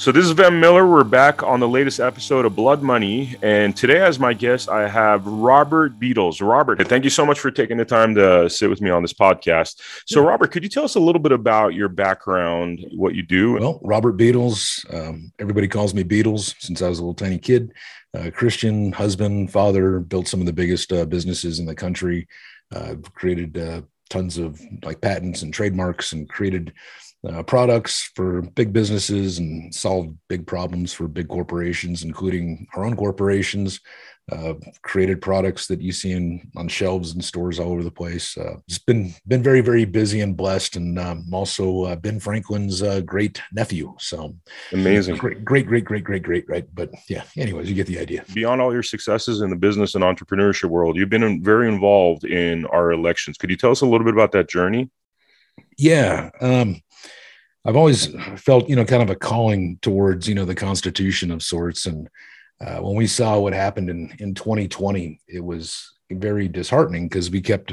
So this is Van Miller. We're back on the latest episode of Blood Money, and today, as my guest, I have Robert Beadles. Robert, thank you so much for taking the time to sit with me on this podcast. So, Robert, could you tell us a little bit about your background, what you do? Well, Robert Beadles. Um, everybody calls me Beadles since I was a little tiny kid. Uh, Christian, husband, father, built some of the biggest uh, businesses in the country. Uh, created uh, tons of like patents and trademarks, and created uh, products for big businesses and solved big problems for big corporations, including our own corporations. Uh, created products that you see in on shelves and stores all over the place. Uh, it's been been very very busy and blessed, and um, also uh, Ben Franklin's uh, great nephew. So amazing, great, great, great, great, great, great, right? But yeah, anyways, you get the idea. Beyond all your successes in the business and entrepreneurship world, you've been very involved in our elections. Could you tell us a little bit about that journey? Yeah. Um, I've always felt, you know, kind of a calling towards, you know, the Constitution of sorts. And uh, when we saw what happened in in 2020, it was very disheartening because we kept,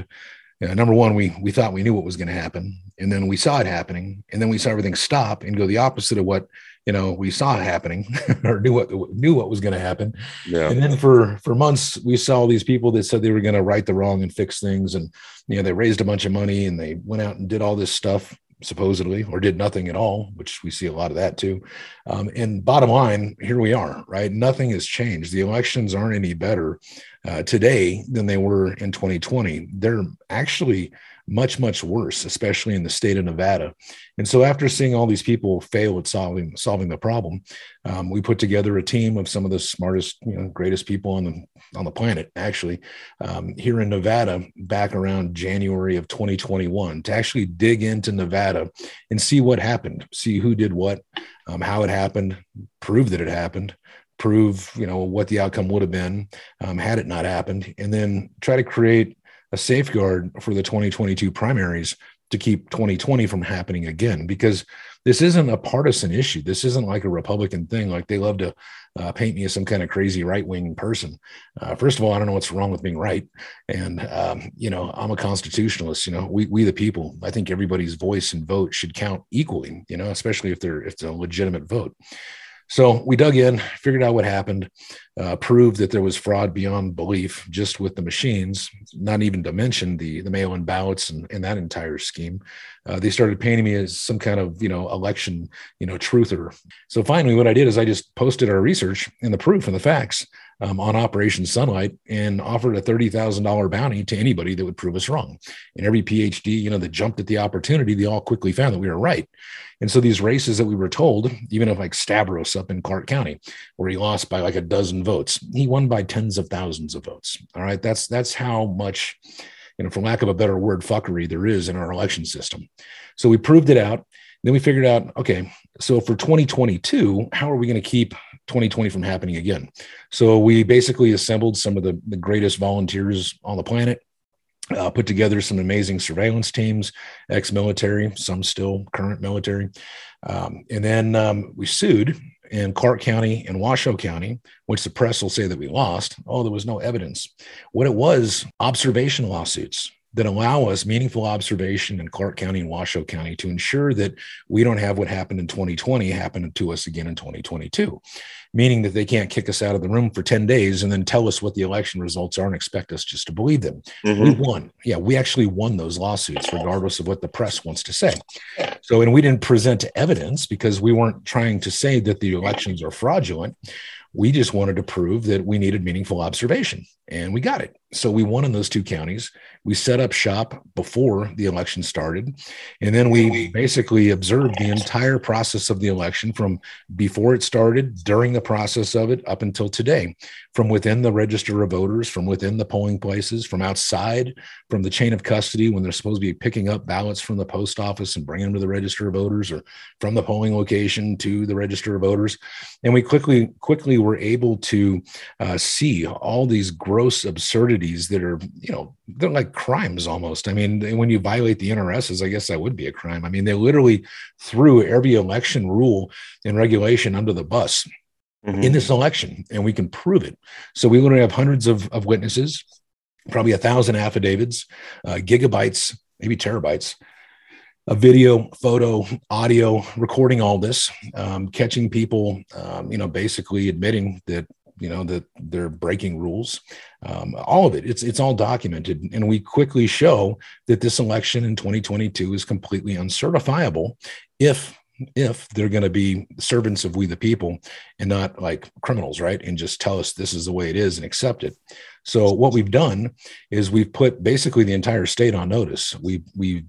you know, number one, we we thought we knew what was going to happen, and then we saw it happening, and then we saw everything stop and go the opposite of what you know we saw happening or knew what knew what was going to happen. Yeah. And then for for months, we saw these people that said they were going to right the wrong and fix things, and you know they raised a bunch of money and they went out and did all this stuff supposedly, or did nothing at all, which we see a lot of that too. Um, and bottom line, here we are, right? Nothing has changed. The elections aren't any better uh, today than they were in 2020. They're actually much much worse especially in the state of nevada. And so after seeing all these people fail at solving solving the problem um, we put together a team of some of the smartest you know greatest people on the on the planet actually um, here in nevada back around january of 2021 to actually dig into nevada and see what happened see who did what um, how it happened prove that it happened prove you know what the outcome would have been um, had it not happened and then try to create a safeguard for the 2022 primaries to keep 2020 from happening again because this isn't a partisan issue. This isn't like a republican thing like they love to uh, paint me as some kind of crazy right-wing person. Uh, first of all i don't know what's wrong with being right. And um, you know i'm a constitutionalist you know we, we the people i think everybody's voice and vote should count equally you know especially if they're if it's a legitimate vote so we dug in, figured out what happened, uh, proved that there was fraud beyond belief just with the machines, not even to mention the, the mail in ballots and, and that entire scheme. Uh, they started painting me as some kind of, you know, election, you know, truther. So finally, what I did is I just posted our research and the proof and the facts um, on Operation Sunlight and offered a $30,000 bounty to anybody that would prove us wrong. And every PhD, you know, that jumped at the opportunity, they all quickly found that we were right. And so these races that we were told, even if like Stavros up in Clark County, where he lost by like a dozen votes, he won by tens of thousands of votes. All right. That's that's how much, you know, for lack of a better word, fuckery there is in our election system. So we proved it out. Then we figured out, okay, so for 2022, how are we going to keep 2020 from happening again? So we basically assembled some of the, the greatest volunteers on the planet, uh, put together some amazing surveillance teams, ex military, some still current military. Um, and then um, we sued in Clark County and Washoe County, which the press will say that we lost. Oh, there was no evidence. What it was observation lawsuits that allow us meaningful observation in Clark County and Washoe County to ensure that we don't have what happened in 2020 happen to us again in 2022, meaning that they can't kick us out of the room for 10 days and then tell us what the election results are and expect us just to believe them. Mm-hmm. We won. Yeah, we actually won those lawsuits, regardless of what the press wants to say. So, and we didn't present evidence because we weren't trying to say that the elections are fraudulent. We just wanted to prove that we needed meaningful observation, and we got it. So we won in those two counties. We set up shop before the election started. And then we basically observed the entire process of the election from before it started, during the process of it, up until today, from within the register of voters, from within the polling places, from outside, from the chain of custody when they're supposed to be picking up ballots from the post office and bringing them to the register of voters, or from the polling location to the register of voters. And we quickly, quickly were able to uh, see all these gross absurdities that are, you know, they're like crimes almost. I mean, when you violate the NRSs, I guess that would be a crime. I mean, they literally threw every election rule and regulation under the bus mm-hmm. in this election, and we can prove it. So we literally have hundreds of, of witnesses, probably a thousand affidavits, uh, gigabytes, maybe terabytes a video, photo, audio, recording all this, um, catching people, um, you know, basically admitting that you know that they're breaking rules. Um, all of it, it's it's all documented, and we quickly show that this election in 2022 is completely uncertifiable if if they're going to be servants of we the people and not like criminals right? And just tell us this is the way it is and accept it. So what we've done is we've put basically the entire state on notice. We we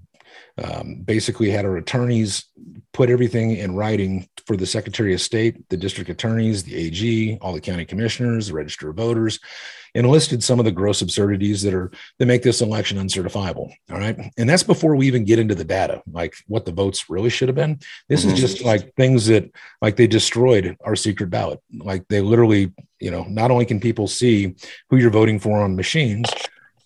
um, basically had our attorneys put everything in writing for the Secretary of State, the district attorneys, the AG, all the county commissioners, the register of voters, and listed some of the gross absurdities that are that make this election uncertifiable. All right. And that's before we even get into the data, like what the votes really should have been. This mm-hmm. is just like things that like they destroyed our secret ballot. Like they literally, you know, not only can people see who you're voting for on machines,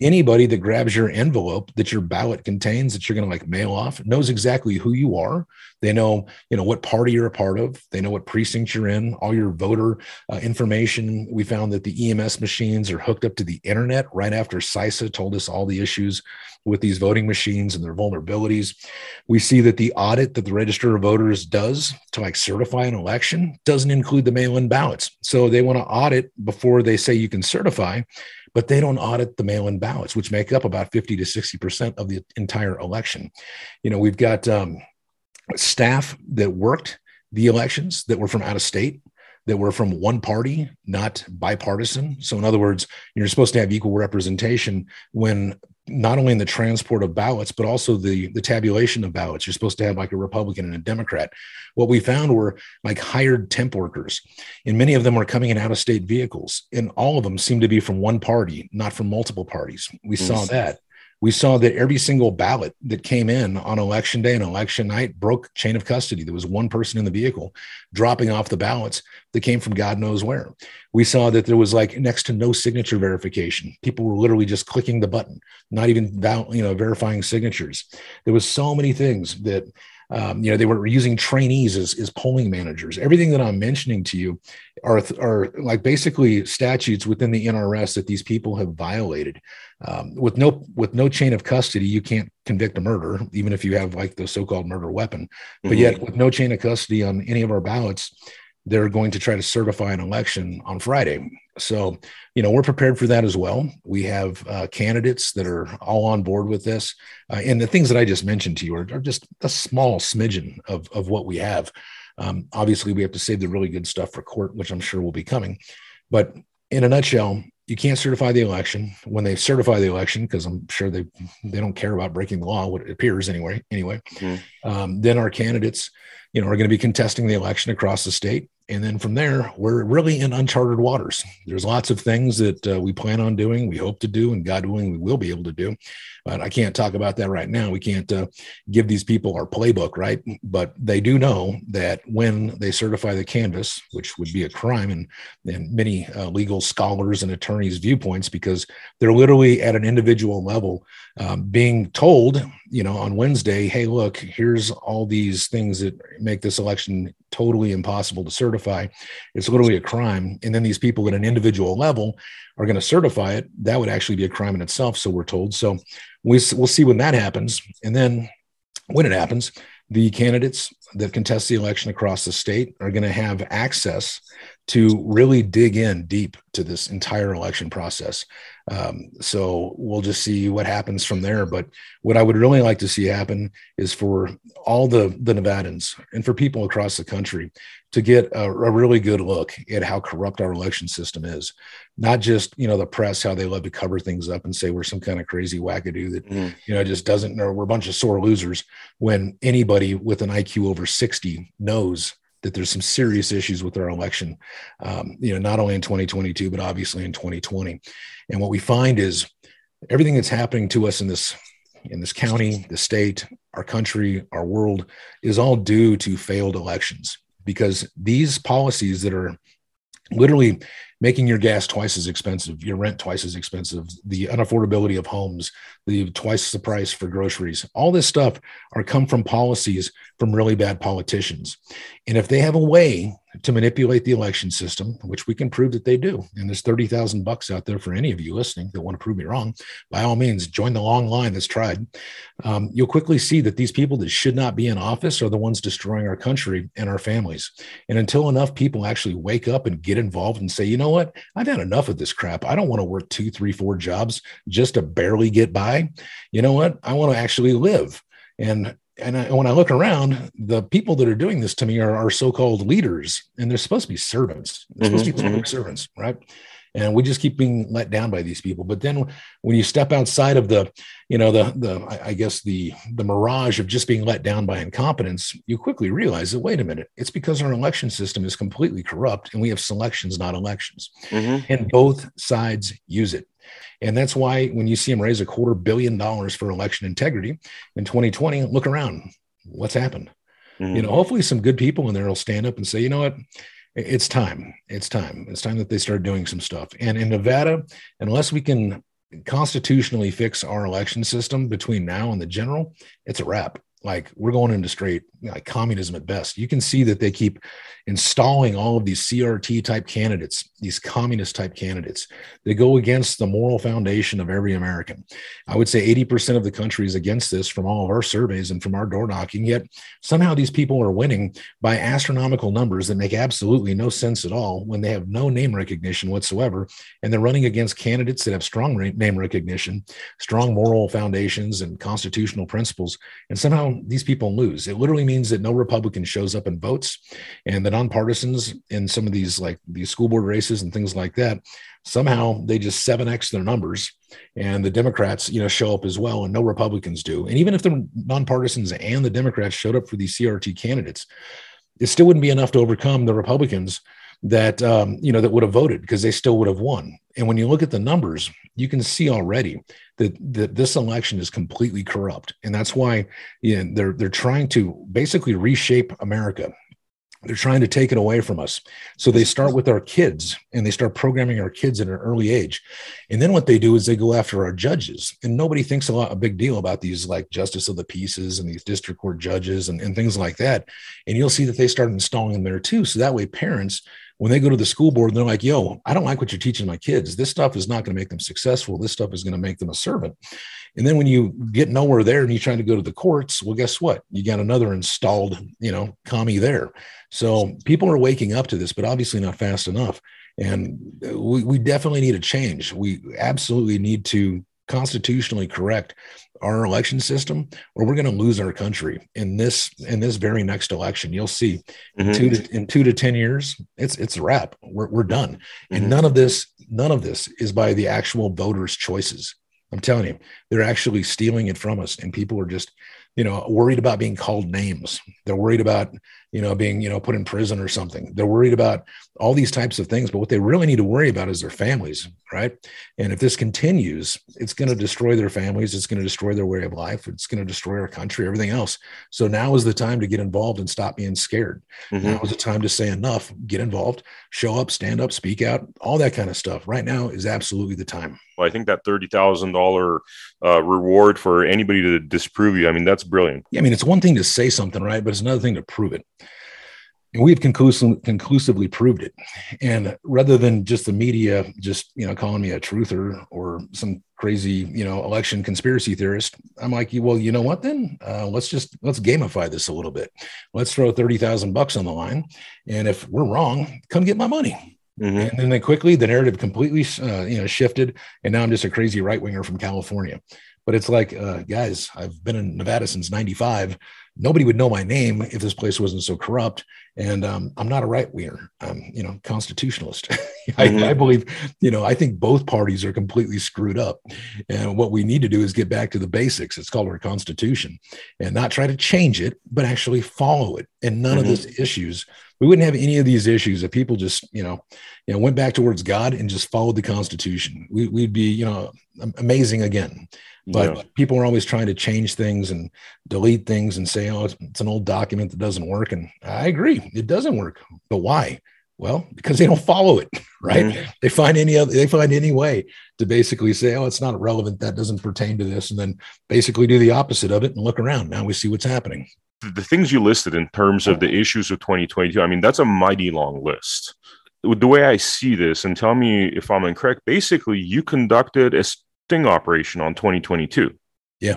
anybody that grabs your envelope that your ballot contains that you're going to like mail off knows exactly who you are. They know you know what party you're a part of. They know what precinct you're in. All your voter uh, information we found that the ems machines are hooked up to the internet right after cisa told us all the issues with these voting machines and their vulnerabilities. We see that the audit that the register of voters does to like certify an election doesn't include the mail-in ballots. So they want to audit before they say you can certify but they don't audit the mail-in ballots, which make up about 50 to 60% of the entire election. You know, we've got um, staff that worked the elections that were from out of state that were from one party, not bipartisan. So, in other words, you're supposed to have equal representation when not only in the transport of ballots, but also the, the tabulation of ballots. You're supposed to have like a Republican and a Democrat. What we found were like hired temp workers, and many of them were coming in out of state vehicles, and all of them seemed to be from one party, not from multiple parties. We mm-hmm. saw that we saw that every single ballot that came in on election day and election night broke chain of custody. There was one person in the vehicle dropping off the ballots that came from God knows where. We saw that there was like next to no signature verification. People were literally just clicking the button, not even you know verifying signatures. There was so many things that um, you know, they were using trainees as, as polling managers. Everything that I'm mentioning to you are, are like basically statutes within the NRS that these people have violated. Um, with no with no chain of custody, you can't convict a murder, even if you have like the so-called murder weapon. But mm-hmm. yet, with no chain of custody on any of our ballots, they're going to try to certify an election on Friday. So, you know, we're prepared for that as well. We have uh, candidates that are all on board with this. Uh, and the things that I just mentioned to you are, are just a small smidgen of, of what we have. Um, obviously, we have to save the really good stuff for court, which I'm sure will be coming. But in a nutshell, you can't certify the election when they certify the election because i'm sure they they don't care about breaking the law what it appears anyway anyway mm-hmm. um, then our candidates you know are going to be contesting the election across the state and then from there we're really in uncharted waters. There's lots of things that uh, we plan on doing we hope to do and god willing we will be able to do. But i can't talk about that right now. We can't uh, give these people our playbook right? But they do know that when they certify the canvas which would be a crime and and many uh, legal scholars and attorneys viewpoints because they're literally at an individual level um, being told you know on wednesday hey look here's all these things that make this election totally impossible to certify. It's literally a crime. And then these people at an individual level are going to certify it. That would actually be a crime in itself. So we're told. So we, we'll see when that happens. And then when it happens, the candidates that contest the election across the state are going to have access to really dig in deep to this entire election process. Um, so we'll just see what happens from there. But what I would really like to see happen is for all the the Nevadans and for people across the country to get a, a, really good look at how corrupt our election system is. Not just you know the press how they love to cover things up and say we're some kind of crazy wackadoo that mm. you know just doesn't know we're a bunch of sore losers when anybody with an IQ over 60 knows that there's some serious issues with our election, um, you know, not only in 2022, but obviously in 2020. And what we find is everything that's happening to us in this in this county, the state, our country, our world is all due to failed elections because these policies that are literally making your gas twice as expensive, your rent twice as expensive, the unaffordability of homes, the twice the price for groceries. All this stuff are come from policies from really bad politicians. And if they have a way to manipulate the election system, which we can prove that they do, and there's 30,000 bucks out there for any of you listening that want to prove me wrong, by all means, join the long line that's tried. Um, you'll quickly see that these people that should not be in office are the ones destroying our country and our families. And until enough people actually wake up and get involved and say, you know what, I've had enough of this crap. I don't want to work two, three, four jobs just to barely get by. You know what? I want to actually live. And and I, when I look around, the people that are doing this to me are, are so-called leaders, and they're supposed to be servants. They're mm-hmm, supposed to be mm-hmm. servants, right? And we just keep being let down by these people. But then when you step outside of the, you know, the the I guess the the mirage of just being let down by incompetence, you quickly realize that wait a minute, it's because our election system is completely corrupt, and we have selections, not elections, mm-hmm. and both sides use it. And that's why when you see them raise a quarter billion dollars for election integrity in 2020, look around. What's happened? Mm-hmm. You know, hopefully some good people in there will stand up and say, you know what? It's time. It's time. It's time that they start doing some stuff. And in Nevada, unless we can constitutionally fix our election system between now and the general, it's a wrap like we're going into straight like communism at best. You can see that they keep installing all of these CRT type candidates, these communist type candidates. They go against the moral foundation of every American. I would say 80% of the country is against this from all of our surveys and from our door knocking. Yet somehow these people are winning by astronomical numbers that make absolutely no sense at all when they have no name recognition whatsoever. And they're running against candidates that have strong name recognition, strong moral foundations, and constitutional principles. And somehow these people lose. It literally means that no Republican shows up and votes, and the nonpartisans in some of these like these school board races and things like that, somehow they just 7x their numbers, and the Democrats, you know, show up as well, and no Republicans do. And even if the nonpartisans and the Democrats showed up for these CRT candidates, it still wouldn't be enough to overcome the Republicans that um, you know that would have voted because they still would have won. And when you look at the numbers, you can see already that, that this election is completely corrupt, and that's why you know, they're they're trying to basically reshape America. They're trying to take it away from us. So they start with our kids and they start programming our kids at an early age. And then what they do is they go after our judges. And nobody thinks a lot a big deal about these like justice of the pieces and these district court judges and, and things like that. And you'll see that they start installing them there too. So that way parents when they go to the school board they're like, yo, I don't like what you're teaching my kids. This stuff is not going to make them successful. This stuff is going to make them a servant. And then when you get nowhere there and you're trying to go to the courts, well, guess what? You got another installed, you know, commie there. So people are waking up to this, but obviously not fast enough. And we, we definitely need a change. We absolutely need to constitutionally correct our election system or we're going to lose our country in this in this very next election. You'll see mm-hmm. in, two to, in two to ten years it's it's a wrap. We're, we're done. Mm-hmm. and none of this none of this is by the actual voters choices. I'm telling you they're actually stealing it from us and people are just you know worried about being called names. They're worried about you know, being, you know, put in prison or something. They're worried about all these types of things, but what they really need to worry about is their families, right? And if this continues, it's going to destroy their families. It's going to destroy their way of life. It's going to destroy our country, everything else. So now is the time to get involved and stop being scared. Mm-hmm. Now is the time to say enough, get involved, show up, stand up, speak out, all that kind of stuff. Right now is absolutely the time. Well, I think that thirty thousand uh, reward for anybody to disprove you. I mean, that's brilliant. Yeah, I mean, it's one thing to say something, right? But it's another thing to prove it. And we've conclusively, conclusively proved it. And rather than just the media just, you know, calling me a truther or some crazy, you know, election conspiracy theorist, I'm like, well, you know what then? Uh, let's just, let's gamify this a little bit. Let's throw 30,000 bucks on the line. And if we're wrong, come get my money. Mm-hmm. And then they quickly, the narrative completely, uh, you know, shifted. And now I'm just a crazy right winger from California. But it's like, uh, guys, I've been in Nevada since 95 nobody would know my name if this place wasn't so corrupt. And um, I'm not a right winger. I'm, you know, constitutionalist. I, mm-hmm. I, believe, you know, I think both parties are completely screwed up. And what we need to do is get back to the basics. It's called our Constitution, and not try to change it, but actually follow it. And none mm-hmm. of these issues, we wouldn't have any of these issues if people just, you know, you know, went back towards God and just followed the Constitution. We, we'd be, you know, amazing again. But yeah. people are always trying to change things and delete things and say, oh, it's, it's, an old document that doesn't work. And I agree, it doesn't work. But why? Well, because they don't follow it, right? Mm-hmm. They find any other, they find any way to basically say, "Oh, it's not relevant. That doesn't pertain to this," and then basically do the opposite of it and look around. Now we see what's happening. The things you listed in terms of the issues of 2022, I mean, that's a mighty long list. The way I see this, and tell me if I'm incorrect. Basically, you conducted a sting operation on 2022. Yeah.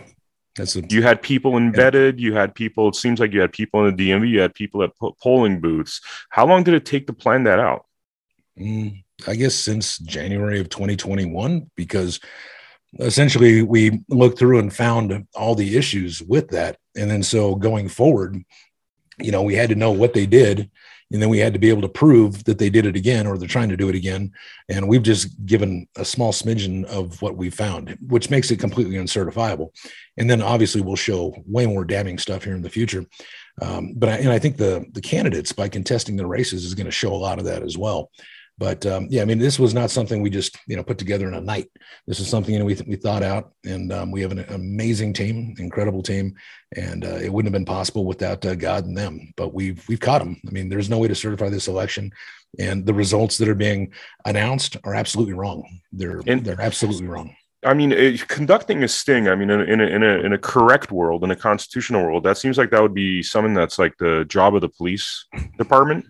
That's a, you had people embedded. You had people. It seems like you had people in the DMV. You had people at po- polling booths. How long did it take to plan that out? Mm, I guess since January of 2021, because essentially we looked through and found all the issues with that, and then so going forward, you know, we had to know what they did and then we had to be able to prove that they did it again or they're trying to do it again. And we've just given a small smidgen of what we found which makes it completely uncertifiable. And then obviously we'll show way more damning stuff here in the future. Um, but I, and i think the the candidates by contesting the races is going to show a lot of that as well but um, yeah, I mean, this was not something we just you know put together in a night. This is something you know we we thought out, and um, we have an amazing team, incredible team, and uh, it wouldn't have been possible without uh, God and them. But we've we've caught them. I mean, there's no way to certify this election, and the results that are being announced are absolutely wrong. They're and, they're absolutely wrong. I mean, it, conducting a sting. I mean, in, in, a, in a in a correct world, in a constitutional world, that seems like that would be something that's like the job of the police department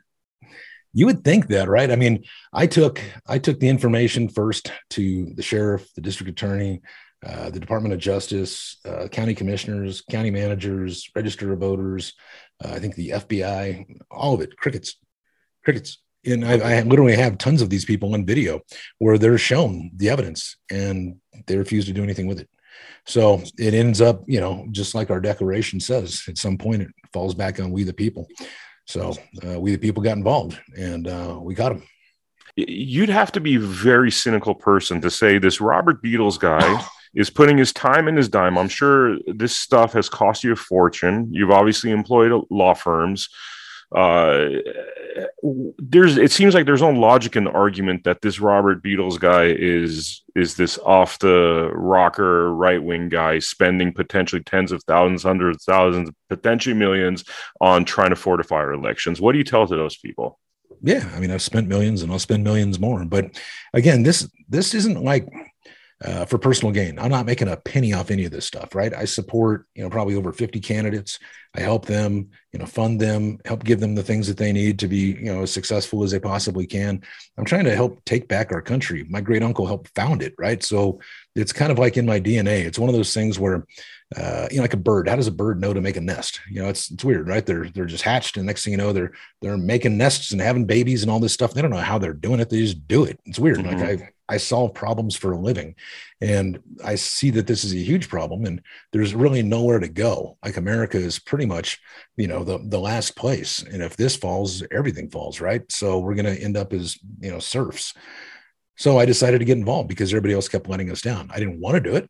you would think that right? I mean i took i took the information first to the sheriff the district attorney uh, the department of justice uh, county commissioners county managers register of voters uh, i think the fbi all of it crickets crickets. And I, I, literally have tons of these people on video where they're shown the evidence and they refuse to do anything with it. So it ends up you know just like our declaration says at some point it falls back on we the people so uh, we the people got involved and uh, we got them. You'd have to be a very cynical person to say this Robert Beadles guy is putting his time and his dime. I'm sure this stuff has cost you a fortune. You've obviously employed law firms uh, there's it seems like there's no logic in the argument that this Robert Beadles guy is is this off the rocker right wing guy spending potentially tens of thousands, hundreds of thousands, potentially millions on trying to fortify our elections. What do you tell to those people? Yeah, I mean, I've spent millions and I'll spend millions more. But again, this this isn't like uh, for personal gain. I'm not making a penny off any of this stuff, right? I support, you know, probably over 50 candidates. I help them, you know, fund them, help give them the things that they need to be, you know, as successful as they possibly can. I'm trying to help take back our country. My great uncle helped found it, right? So it's kind of like in my DNA. It's one of those things where, uh, you know, like a bird. How does a bird know to make a nest? You know, it's it's weird, right? They're they're just hatched, and next thing you know, they're they're making nests and having babies and all this stuff. They don't know how they're doing it. They just do it. It's weird. Mm-hmm. Like I I solve problems for a living. And I see that this is a huge problem and there's really nowhere to go. Like America is pretty much, you know, the, the last place. And if this falls, everything falls, right? So we're going to end up as, you know, serfs. So I decided to get involved because everybody else kept letting us down. I didn't want to do it.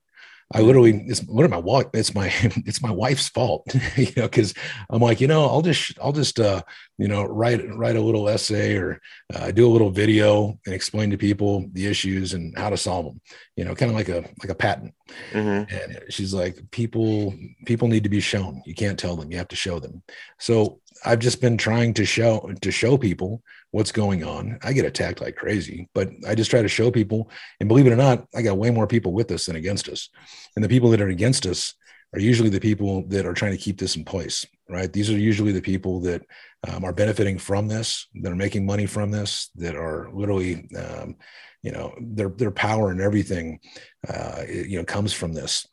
I literally it's what am I wife it's my it's my wife's fault you know because I'm like you know I'll just I'll just uh you know write write a little essay or uh, do a little video and explain to people the issues and how to solve them you know kind of like a like a patent. Mm-hmm. and she's like people people need to be shown. You can't tell them. You have to show them. So I've just been trying to show to show people what's going on. I get attacked like crazy, but I just try to show people. And believe it or not, I got way more people with us than against us. And the people that are against us are usually the people that are trying to keep this in place, right? These are usually the people that um, are benefiting from this, that are making money from this, that are literally, um, you know, their their power and everything, uh, you know, comes from this,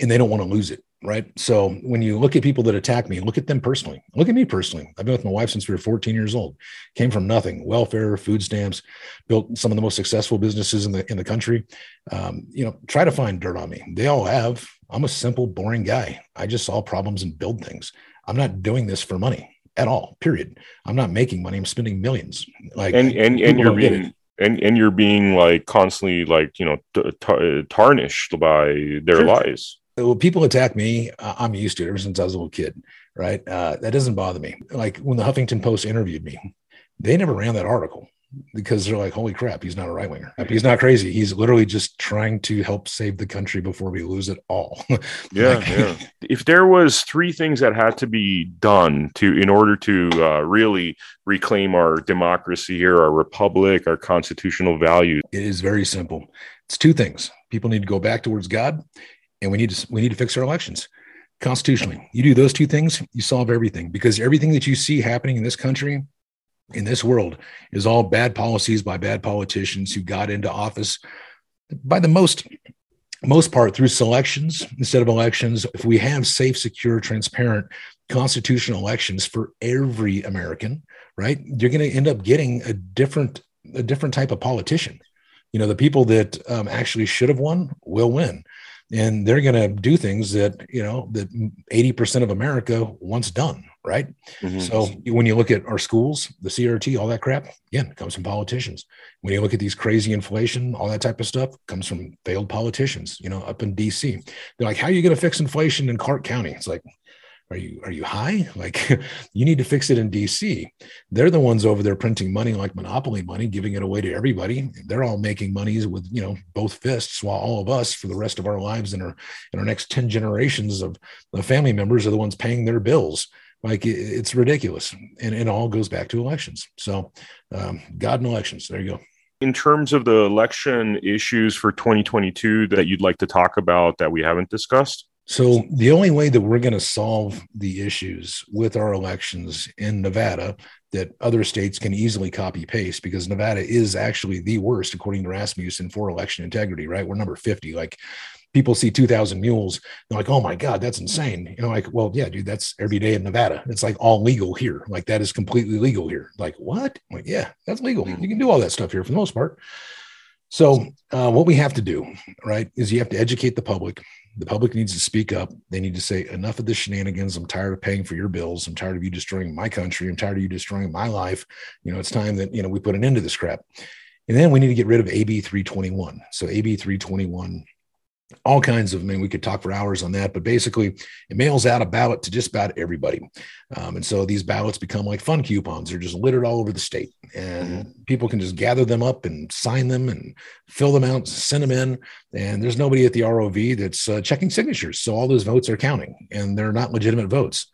and they don't want to lose it right? So when you look at people that attack me, look at them personally. Look at me personally. I've been with my wife since we were 14 years old. Came from nothing, welfare, food stamps, built some of the most successful businesses in the in the country. Um, you know, try to find dirt on me. They all have. I'm a simple, boring guy. I just solve problems and build things. I'm not doing this for money at all. Period. I'm not making money. I'm spending millions. Like and and and you're being and and you're being like constantly like you know t- t- tarnished by their sure. lies when people attack me, I'm used to it ever since I was a little kid, right? Uh, that doesn't bother me. Like when the Huffington Post interviewed me, they never ran that article. because they're like, holy crap, he's not a right winger. He's not crazy. He's literally just trying to help save the country before we lose it all. yeah, like, yeah. If there was three things that had to be done to in order to uh, really reclaim our democracy here, our republic, our constitutional values, it is very simple. It's two things. People need to go back towards God, and we need to we need to fix our elections. Constitutionally. You do those two things, you solve everything because everything that you see happening in this country in this world is all bad policies by bad politicians who got into office by the most most part through selections instead of elections. If we have safe secure transparent constitutional elections for every american right you're going to end up getting a different a different type of politician. You know the people that um, actually should have won will win and they're going to do things that you know that 80% of america wants done right? Mm-hmm. so when you look at our schools the crt all that crap again comes from politicians. When you look at these crazy inflation all that type of stuff comes from failed politicians you know up in dc they're like how are you going to fix inflation in clark county? It's like are you are you high? Like you need to fix it in dc they're the ones over there printing money like monopoly money giving it away to everybody. They're all making monies with you know both fists while all of us for the rest of our lives and our in our next 10 generations of the family members are the ones paying their bills. Like it's ridiculous. And it all goes back to elections. So um, god and elections. There you go. In terms of the election issues for 2022 that you'd like to talk about that we haven't discussed so the only way that we're going to solve the issues with our elections in Nevada that other states can easily copy paste because Nevada is actually the worst according to Rasmussen for election integrity, right? We're number 50. Like people see 2000 mules they're like oh my god that's insane. You know like well yeah dude that's every day in nevada. It's like all legal here. Like that is completely legal here. Like what? I'm like yeah that's legal mm. you can do all that stuff here for the most part so uh, what we have to do right is you have to educate the public the public needs to speak up. They need to say, enough of the shenanigans. I'm tired of paying for your bills. I'm tired of you destroying my country. I'm tired of you destroying my life. You know, it's time that, you know, we put an end to this crap. And then we need to get rid of AB 321. So AB 321 all kinds of, I mean, we could talk for hours on that, but basically it mails out a ballot to just about everybody. Um, and so these ballots become like fun coupons. They're just littered all over the state and mm-hmm. people can just gather them up and sign them and fill them out, send them in. And there's nobody at the ROV that's uh, checking signatures. So all those votes are counting and they're not legitimate votes.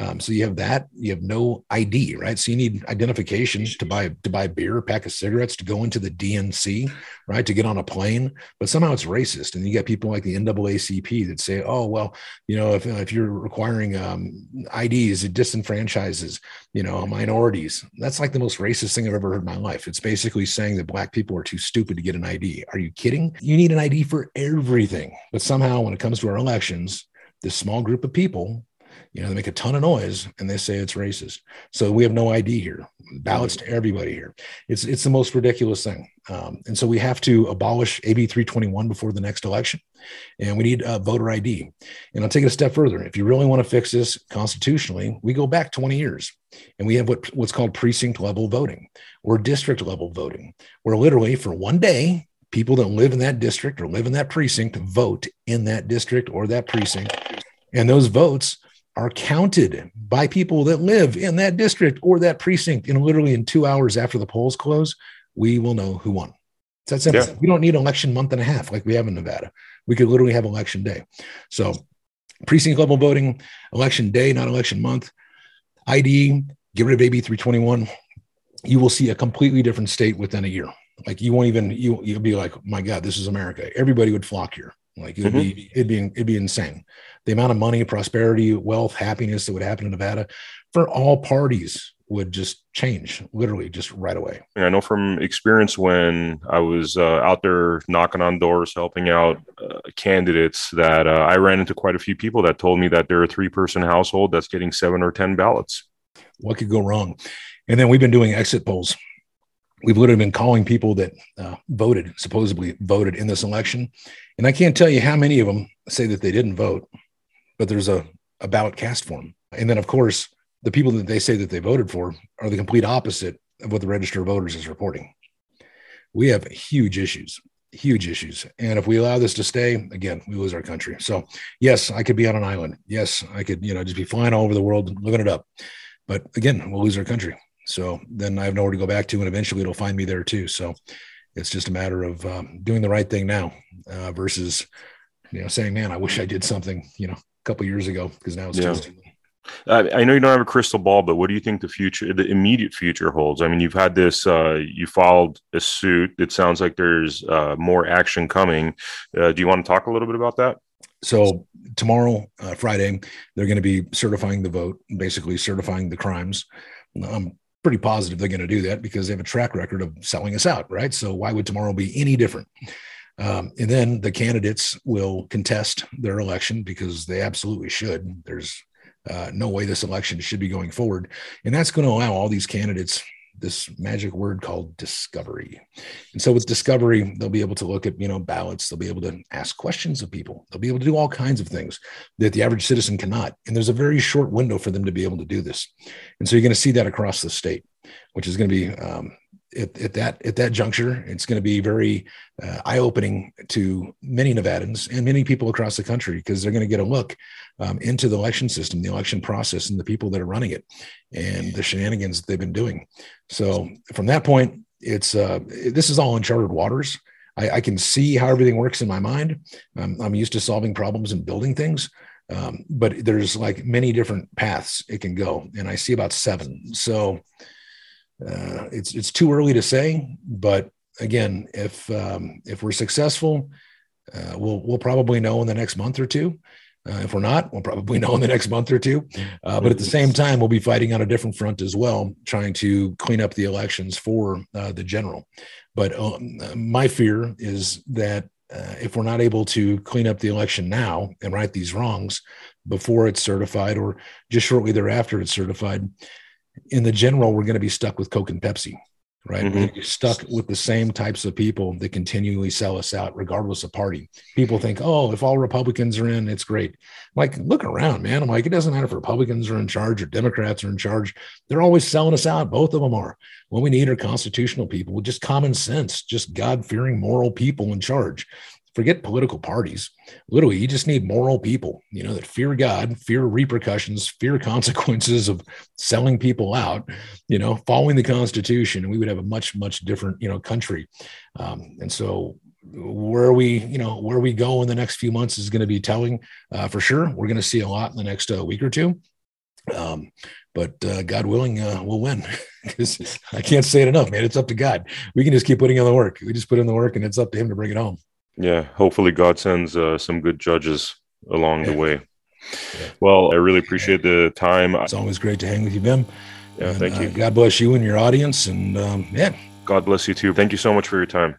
Um, so you have that. You have no ID, right? So you need identification to buy to buy beer, a pack of cigarettes, to go into the DNC, right? To get on a plane. But somehow it's racist, and you get people like the NAACP that say, "Oh, well, you know, if if you're requiring um, IDs, it disenfranchises, you know, minorities." That's like the most racist thing I've ever heard in my life. It's basically saying that black people are too stupid to get an ID. Are you kidding? You need an ID for everything, but somehow when it comes to our elections, this small group of people you know, they make a ton of noise and they say it's racist. So we have no ID here. Ballots to everybody here. It's it's the most ridiculous thing. Um, and so we have to abolish AB 321 before the next election, and we need uh, voter ID. And I'll take it a step further. If you really want to fix this constitutionally, we go back 20 years, and we have what what's called precinct level voting or district level voting, where literally for one day people that live in that district or live in that precinct vote in that district or that precinct. And those votes are counted by people that live in that district or that precinct. And literally in two hours after the polls close, we will know who won. It's that simple. Yeah. We don't need election month and a half like we have in Nevada. We could literally have election day. So precinct level voting, election day, not election month, ID, get rid of AB 321. You will see a completely different state within a year. Like you won't even you you'll be like, my God, this is America. Everybody would flock here. Like it'd mm-hmm. be it'd be it'd be insane. The amount of money, prosperity, wealth, happiness that would happen in Nevada for all parties would just change literally just right away. I know from experience when I was uh, out there knocking on doors, helping out uh, candidates, that uh, I ran into quite a few people that told me that they're a three person household that's getting seven or 10 ballots. What could go wrong? And then we've been doing exit polls we've literally been calling people that uh, voted, supposedly voted in this election. And I can't tell you how many of them say that they didn't vote, but there's a, a ballot cast form. And then, of course, the people that they say that they voted for are the complete opposite of what the register of voters is reporting. We have huge issues, huge issues. And if we allow this to stay, again, we lose our country. So, yes, I could be on an island. Yes, I could, you know, just be flying all over the world, living it up. But again, we'll lose our country. So then I have nowhere to go back to, and eventually it'll find me there too. So it's just a matter of um, doing the right thing now uh, versus, you know, saying, "Man, I wish I did something," you know, a couple years ago because now it's yeah. too I know you don't have a crystal ball, but what do you think the future, the immediate future holds? I mean, you've had this, uh, you filed a suit. It sounds like there's uh, more action coming. Uh, do you want to talk a little bit about that? So tomorrow, uh, Friday, they're going to be certifying the vote, basically certifying the crimes. I'm pretty positive they're going to do that because they have a track record of selling us out, right? So why would tomorrow be any different? Um, and then the candidates will contest their election because they absolutely should. There's uh, no way this election should be going forward. And that's going to allow all these candidates this magic word called discovery. And so with discovery, they'll be able to look at, you know, ballots, they'll be able to ask questions of people. They'll be able to do all kinds of things that the average citizen cannot. And there's a very short window for them to be able to do this. And so you're going to see that across the state, which is going to be um, at, at, that at that juncture, it's going to be very uh, eye opening to many Nevadans and many people across the country because they're going to get a look um, into the election system, the election process, and the people that are running it, and the shenanigans they've been doing. So from that point, it's uh, this is all uncharted waters. I, I, can see how everything works in my mind. Um, I'm used to solving problems and building things. Um, but there's like many different paths it can go, and I see about seven. So uh, it's it's too early to say, but again, if um, if we're successful, uh, we'll we'll probably know in the next month or two. Uh, if we're not, we'll probably know in the next month or two. Uh, but at the same time, we'll be fighting on a different front as well, trying to clean up the elections for uh, the general. But um, my fear is that uh, if we're not able to clean up the election now and right these wrongs before it's certified or just shortly thereafter it's certified, in the general, we're going to be stuck with Coke and Pepsi, right? Mm-hmm. We're stuck with the same types of people that continually sell us out, regardless of party. People think, oh, if all Republicans are in, it's great. like, look around, man. I'm like, it doesn't matter if Republicans are in charge or Democrats are in charge. They're always selling us out. Both of them are. What we need are constitutional people just common sense, just God fearing, moral people in charge forget political parties. Literally, you just need moral people, you know, that fear God, fear repercussions, fear consequences of selling people out, you know, following the Constitution, and we would have a much, much different, you know, country. Um, and so, where we, you know, where we go in the next few months is going to be telling uh, for sure. We're going to see a lot in the next uh, week or two. Um, but uh, God willing, uh, we'll win. Because I can't say it enough, man. It's up to God. We can just keep putting in the work. We just put in the work, and it's up to Him to bring it home yeah hopefully god sends uh, some good judges along yeah. the way. Yeah. well i really appreciate the time. It's always great to hang with you ben. Yeah and, thank you. Uh, god bless you and your audience and um, yeah. God bless you too. Thank you so much for your time